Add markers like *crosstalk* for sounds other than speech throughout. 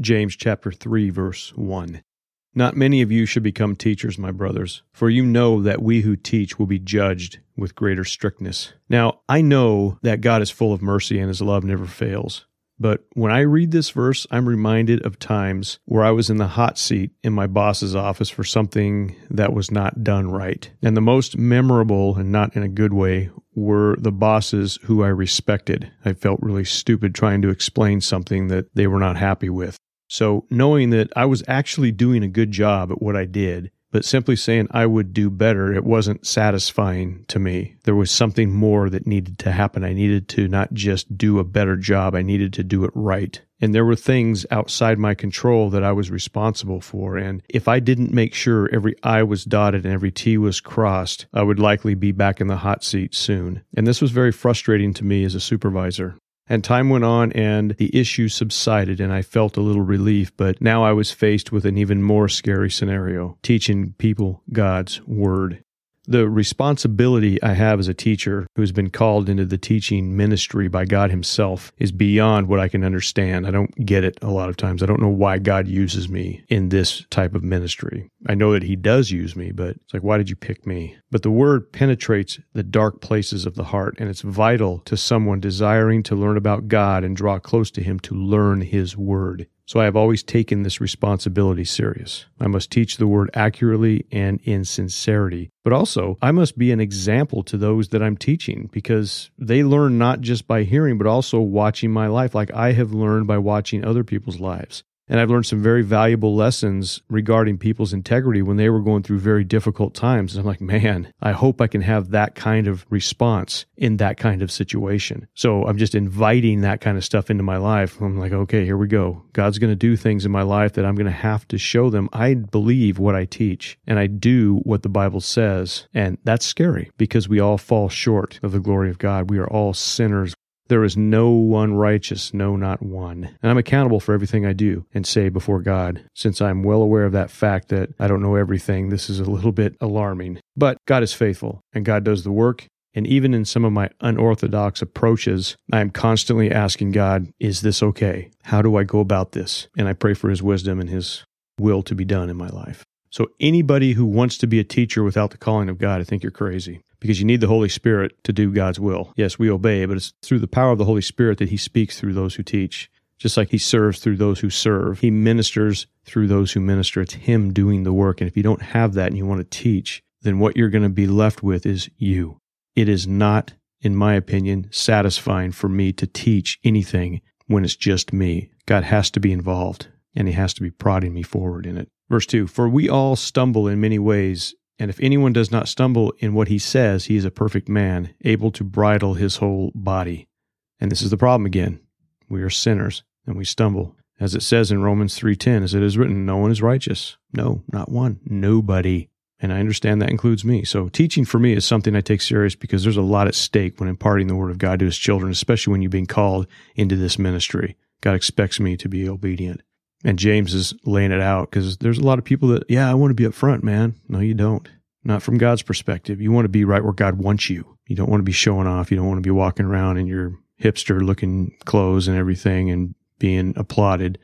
James chapter 3 verse 1. Not many of you should become teachers, my brothers, for you know that we who teach will be judged with greater strictness. Now, I know that God is full of mercy and his love never fails. But when I read this verse, I'm reminded of times where I was in the hot seat in my boss's office for something that was not done right. And the most memorable, and not in a good way, were the bosses who I respected. I felt really stupid trying to explain something that they were not happy with. So, knowing that I was actually doing a good job at what I did, but simply saying I would do better, it wasn't satisfying to me. There was something more that needed to happen. I needed to not just do a better job, I needed to do it right. And there were things outside my control that I was responsible for. And if I didn't make sure every I was dotted and every T was crossed, I would likely be back in the hot seat soon. And this was very frustrating to me as a supervisor. And time went on and the issue subsided and I felt a little relief, but now I was faced with an even more scary scenario teaching people God's Word. The responsibility I have as a teacher who's been called into the teaching ministry by God Himself is beyond what I can understand. I don't get it a lot of times. I don't know why God uses me in this type of ministry. I know that He does use me, but it's like, why did you pick me? But the Word penetrates the dark places of the heart, and it's vital to someone desiring to learn about God and draw close to Him to learn His Word. So I have always taken this responsibility serious. I must teach the word accurately and in sincerity, but also I must be an example to those that I'm teaching because they learn not just by hearing, but also watching my life, like I have learned by watching other people's lives. And I've learned some very valuable lessons regarding people's integrity when they were going through very difficult times. And I'm like, man, I hope I can have that kind of response in that kind of situation. So I'm just inviting that kind of stuff into my life. I'm like, okay, here we go. God's going to do things in my life that I'm going to have to show them. I believe what I teach and I do what the Bible says. And that's scary because we all fall short of the glory of God. We are all sinners. There is no one righteous, no, not one. And I'm accountable for everything I do and say before God. Since I'm well aware of that fact that I don't know everything, this is a little *laughs* bit alarming. But God is faithful and God does the work. And even in some of my unorthodox approaches, I am constantly asking God, is this okay? How do I go about this? And I pray for His wisdom and His will to be done in my life. So, anybody who wants to be a teacher without the calling of God, I think you're crazy because you need the Holy Spirit to do God's will. Yes, we obey, but it's through the power of the Holy Spirit that He speaks through those who teach. Just like He serves through those who serve, He ministers through those who minister. It's Him doing the work. And if you don't have that and you want to teach, then what you're going to be left with is you. It is not, in my opinion, satisfying for me to teach anything when it's just me. God has to be involved and He has to be prodding me forward in it. Verse 2 For we all stumble in many ways, and if anyone does not stumble in what he says, he is a perfect man, able to bridle his whole body. And this is the problem again. We are sinners and we stumble. As it says in Romans 3:10, as it is written, no one is righteous. No, not one. Nobody. And I understand that includes me. So teaching for me is something I take serious because there's a lot at stake when imparting the word of God to his children, especially when you're being called into this ministry. God expects me to be obedient. And James is laying it out because there's a lot of people that, yeah, I want to be up front, man. No, you don't. Not from God's perspective. You want to be right where God wants you. You don't want to be showing off. You don't want to be walking around in your hipster looking clothes and everything and being applauded.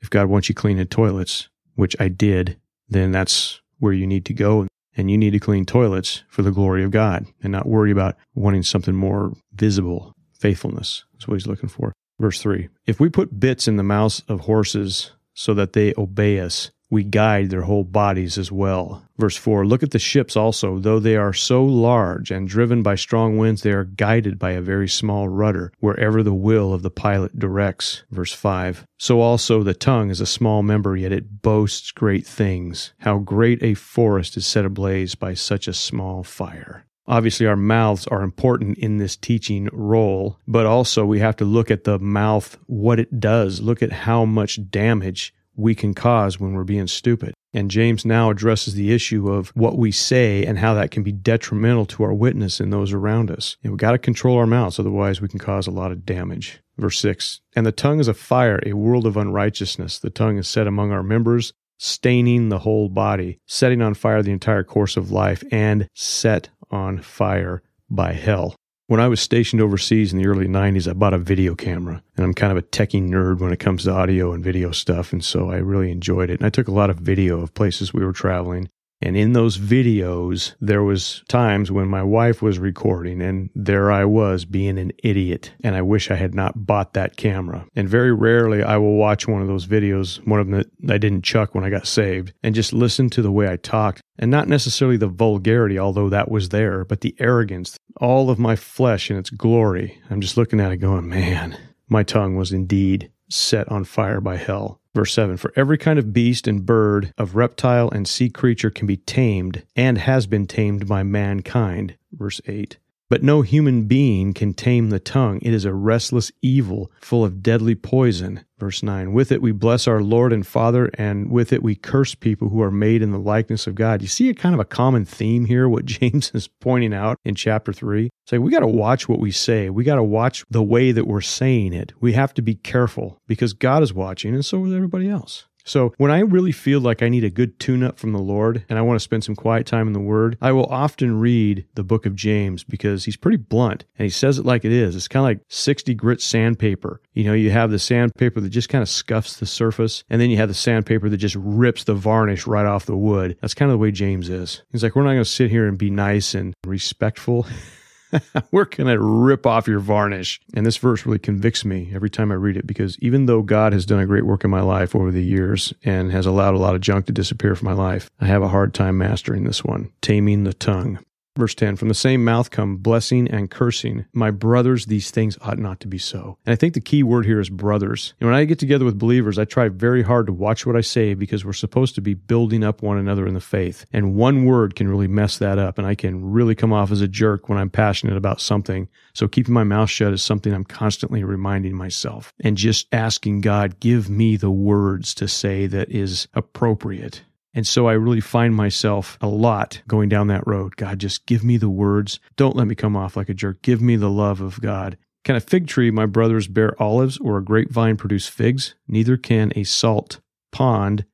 If God wants you cleaning toilets, which I did, then that's where you need to go. And you need to clean toilets for the glory of God and not worry about wanting something more visible. Faithfulness is what he's looking for. Verse 3 If we put bits in the mouths of horses so that they obey us. We guide their whole bodies as well. Verse 4 Look at the ships also. Though they are so large and driven by strong winds, they are guided by a very small rudder, wherever the will of the pilot directs. Verse 5 So also the tongue is a small member, yet it boasts great things. How great a forest is set ablaze by such a small fire. Obviously, our mouths are important in this teaching role, but also we have to look at the mouth, what it does. Look at how much damage we can cause when we're being stupid. And James now addresses the issue of what we say and how that can be detrimental to our witness and those around us. And we got to control our mouths, otherwise, we can cause a lot of damage. Verse 6 And the tongue is a fire, a world of unrighteousness. The tongue is set among our members, staining the whole body, setting on fire the entire course of life, and set on fire by hell. When I was stationed overseas in the early 90s, I bought a video camera, and I'm kind of a techie nerd when it comes to audio and video stuff. And so I really enjoyed it. And I took a lot of video of places we were traveling. And in those videos, there was times when my wife was recording and there I was being an idiot. And I wish I had not bought that camera. And very rarely I will watch one of those videos, one of them that I didn't chuck when I got saved, and just listen to the way I talked. And not necessarily the vulgarity, although that was there, but the arrogance, all of my flesh in its glory. I'm just looking at it going, man, my tongue was indeed set on fire by hell. Verse 7 For every kind of beast and bird, of reptile and sea creature can be tamed and has been tamed by mankind. Verse 8 but no human being can tame the tongue. It is a restless evil, full of deadly poison. Verse 9 With it we bless our Lord and Father, and with it we curse people who are made in the likeness of God. You see a kind of a common theme here, what *laughs* James is pointing out in chapter 3? It's like we got to watch what we say. We got to watch the way that we're saying it. We have to be careful because God is watching, and so is everybody else. So, when I really feel like I need a good tune up from the Lord and I want to spend some quiet time in the Word, I will often read the book of James because he's pretty blunt and he says it like it is. It's kind of like 60 grit sandpaper. You know, you have the sandpaper that just kind of scuffs the surface, and then you have the sandpaper that just rips the varnish right off the wood. That's kind of the way James is. He's like, we're not going to sit here and be nice and respectful. *laughs* We're going to rip off your varnish. And this verse really convicts me every time I read it because even though God has done a great work in my life over the years and has allowed a lot of junk to disappear from my life, I have a hard time mastering this one taming the tongue. Verse 10 From the same mouth come blessing and cursing. My brothers, these things ought not to be so. And I think the key word here is brothers. And when I get together with believers, I try very hard to watch what I say because we're supposed to be building up one another in the faith. And one word can really mess that up. And I can really come off as a jerk when I'm passionate about something. So keeping my mouth shut is something I'm constantly reminding myself and just asking God, give me the words to say that is appropriate and so I really find myself a lot going down that road. God, just give me the words. Don't let me come off like a jerk. Give me the love of God. Can a fig tree, my brothers, bear olives or a grapevine produce figs? Neither can a salt pond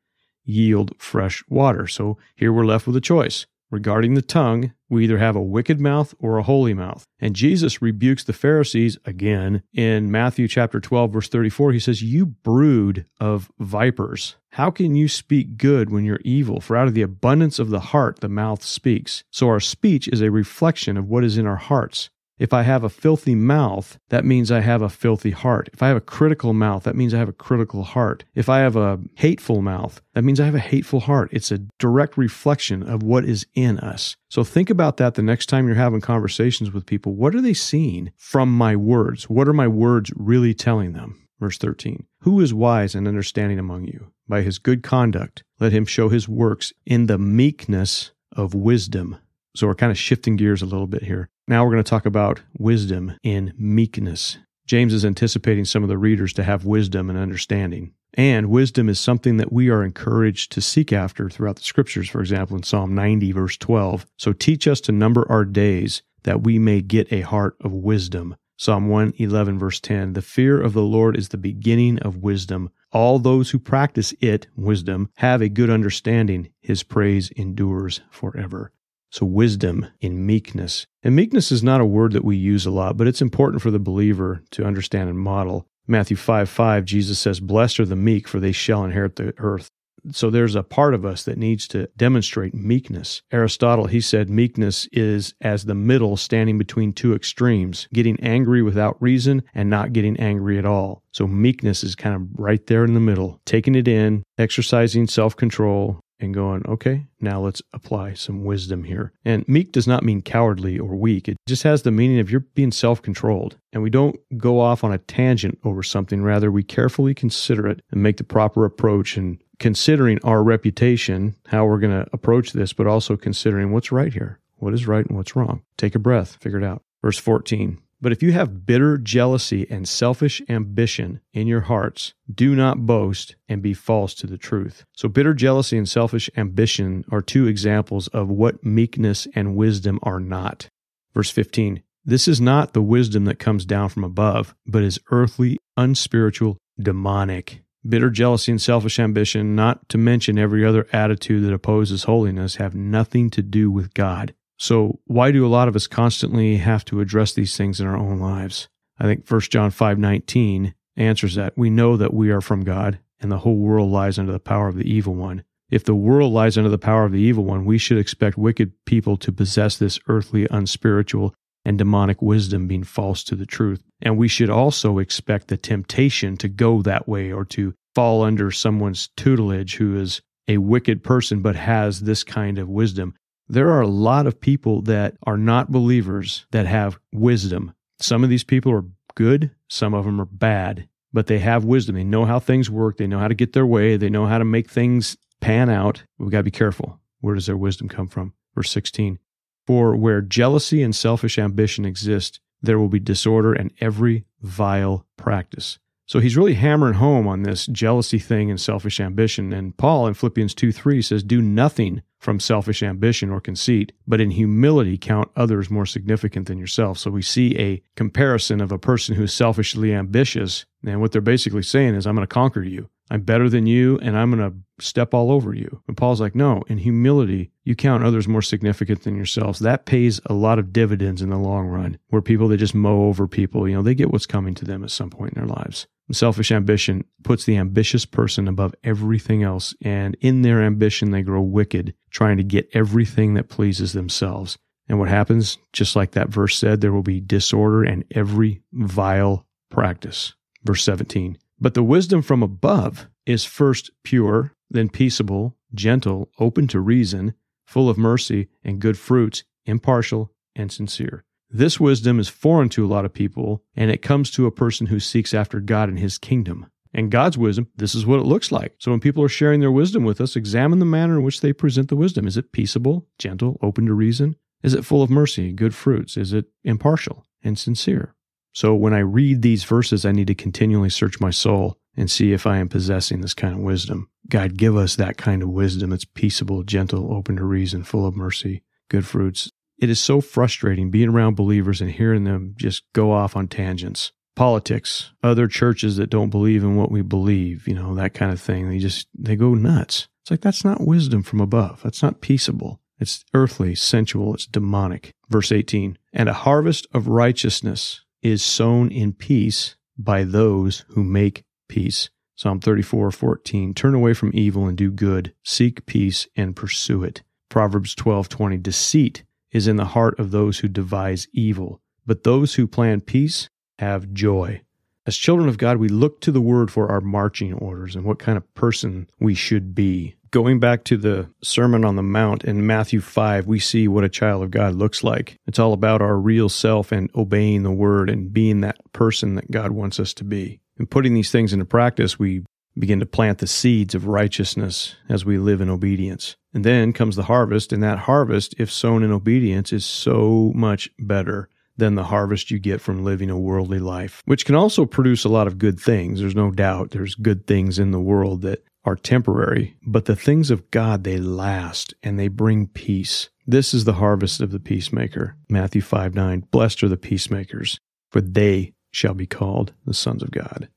yield fresh water. So here we're left with a choice. Regarding the tongue, we either have a wicked mouth or a holy mouth. And Jesus rebukes the Pharisees again in Matthew chapter 12 verse 34. He says, "You brood of vipers, how can you speak good when you're evil? For out of the abundance of the heart the mouth speaks." So our speech is a reflection of what is in our hearts. If I have a filthy mouth, that means I have a filthy heart. If I have a critical mouth, that means I have a critical heart. If I have a hateful mouth, that means I have a hateful heart. It's a direct reflection of what is in us. So think about that the next time you're having conversations with people. What are they seeing from my words? What are my words really telling them? Verse 13 Who is wise and understanding among you? By his good conduct, let him show his works in the meekness of wisdom. So we're kind of shifting gears a little bit here. Now we're going to talk about wisdom in meekness. James is anticipating some of the readers to have wisdom and understanding. And wisdom is something that we are encouraged to seek after throughout the scriptures, for example, in Psalm 90, verse 12. So teach us to number our days that we may get a heart of wisdom. Psalm 111, verse 10 The fear of the Lord is the beginning of wisdom. All those who practice it, wisdom, have a good understanding. His praise endures forever. So, wisdom in meekness. And meekness is not a word that we use a lot, but it's important for the believer to understand and model. Matthew 5 5, Jesus says, Blessed are the meek, for they shall inherit the earth. So there's a part of us that needs to demonstrate meekness. Aristotle, he said, meekness is as the middle standing between two extremes, getting angry without reason and not getting angry at all. So meekness is kind of right there in the middle, taking it in, exercising self control, and going, okay, now let's apply some wisdom here. And meek does not mean cowardly or weak. It just has the meaning of you're being self controlled. And we don't go off on a tangent over something. Rather, we carefully consider it and make the proper approach and considering our reputation, how we're going to approach this, but also considering what's right here. What is right and what's wrong? Take a breath, figure it out. Verse 14 but if you have bitter jealousy and selfish ambition in your hearts, do not boast and be false to the truth. So, bitter jealousy and selfish ambition are two examples of what meekness and wisdom are not. Verse 15 This is not the wisdom that comes down from above, but is earthly, unspiritual, demonic. Bitter jealousy and selfish ambition, not to mention every other attitude that opposes holiness, have nothing to do with God. So, why do a lot of us constantly have to address these things in our own lives? I think 1 John 5 19 answers that. We know that we are from God, and the whole world lies under the power of the evil one. If the world lies under the power of the evil one, we should expect wicked people to possess this earthly, unspiritual, and demonic wisdom being false to the truth. And we should also expect the temptation to go that way or to fall under someone's tutelage who is a wicked person but has this kind of wisdom. There are a lot of people that are not believers that have wisdom. Some of these people are good, some of them are bad, but they have wisdom. They know how things work, they know how to get their way, they know how to make things pan out. We've got to be careful. Where does their wisdom come from? Verse 16 For where jealousy and selfish ambition exist, there will be disorder and every vile practice. So he's really hammering home on this jealousy thing and selfish ambition. And Paul in Philippians 2 3 says, Do nothing from selfish ambition or conceit, but in humility count others more significant than yourself. So we see a comparison of a person who's selfishly ambitious. And what they're basically saying is, I'm going to conquer you. I'm better than you and I'm going to step all over you. And Paul's like, no, in humility, you count others more significant than yourselves. That pays a lot of dividends in the long run, where people that just mow over people, you know, they get what's coming to them at some point in their lives. Selfish ambition puts the ambitious person above everything else. And in their ambition, they grow wicked, trying to get everything that pleases themselves. And what happens, just like that verse said, there will be disorder and every vile practice. Verse 17. But the wisdom from above is first pure, then peaceable, gentle, open to reason, full of mercy and good fruits, impartial and sincere. This wisdom is foreign to a lot of people, and it comes to a person who seeks after God and his kingdom. And God's wisdom, this is what it looks like. So when people are sharing their wisdom with us, examine the manner in which they present the wisdom. Is it peaceable, gentle, open to reason? Is it full of mercy, good fruits? Is it impartial and sincere? So when I read these verses, I need to continually search my soul and see if I am possessing this kind of wisdom. God, give us that kind of wisdom that's peaceable, gentle, open to reason, full of mercy, good fruits. It is so frustrating being around believers and hearing them just go off on tangents. Politics, other churches that don't believe in what we believe, you know, that kind of thing. They just, they go nuts. It's like, that's not wisdom from above. That's not peaceable. It's earthly, sensual, it's demonic. Verse 18, and a harvest of righteousness is sown in peace by those who make peace. Psalm 34, 14. Turn away from evil and do good. Seek peace and pursue it. Proverbs 12, 20. Deceit is in the heart of those who devise evil, but those who plan peace have joy. As children of God, we look to the word for our marching orders and what kind of person we should be going back to the Sermon on the Mount in Matthew 5, we see what a child of God looks like. It's all about our real self and obeying the word and being that person that God wants us to be. And putting these things into practice, we begin to plant the seeds of righteousness as we live in obedience. And then comes the harvest, and that harvest, if sown in obedience, is so much better than the harvest you get from living a worldly life, which can also produce a lot of good things. There's no doubt there's good things in the world that are temporary, but the things of God, they last and they bring peace. This is the harvest of the peacemaker. Matthew 5 9. Blessed are the peacemakers, for they shall be called the sons of God.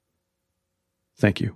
Thank you.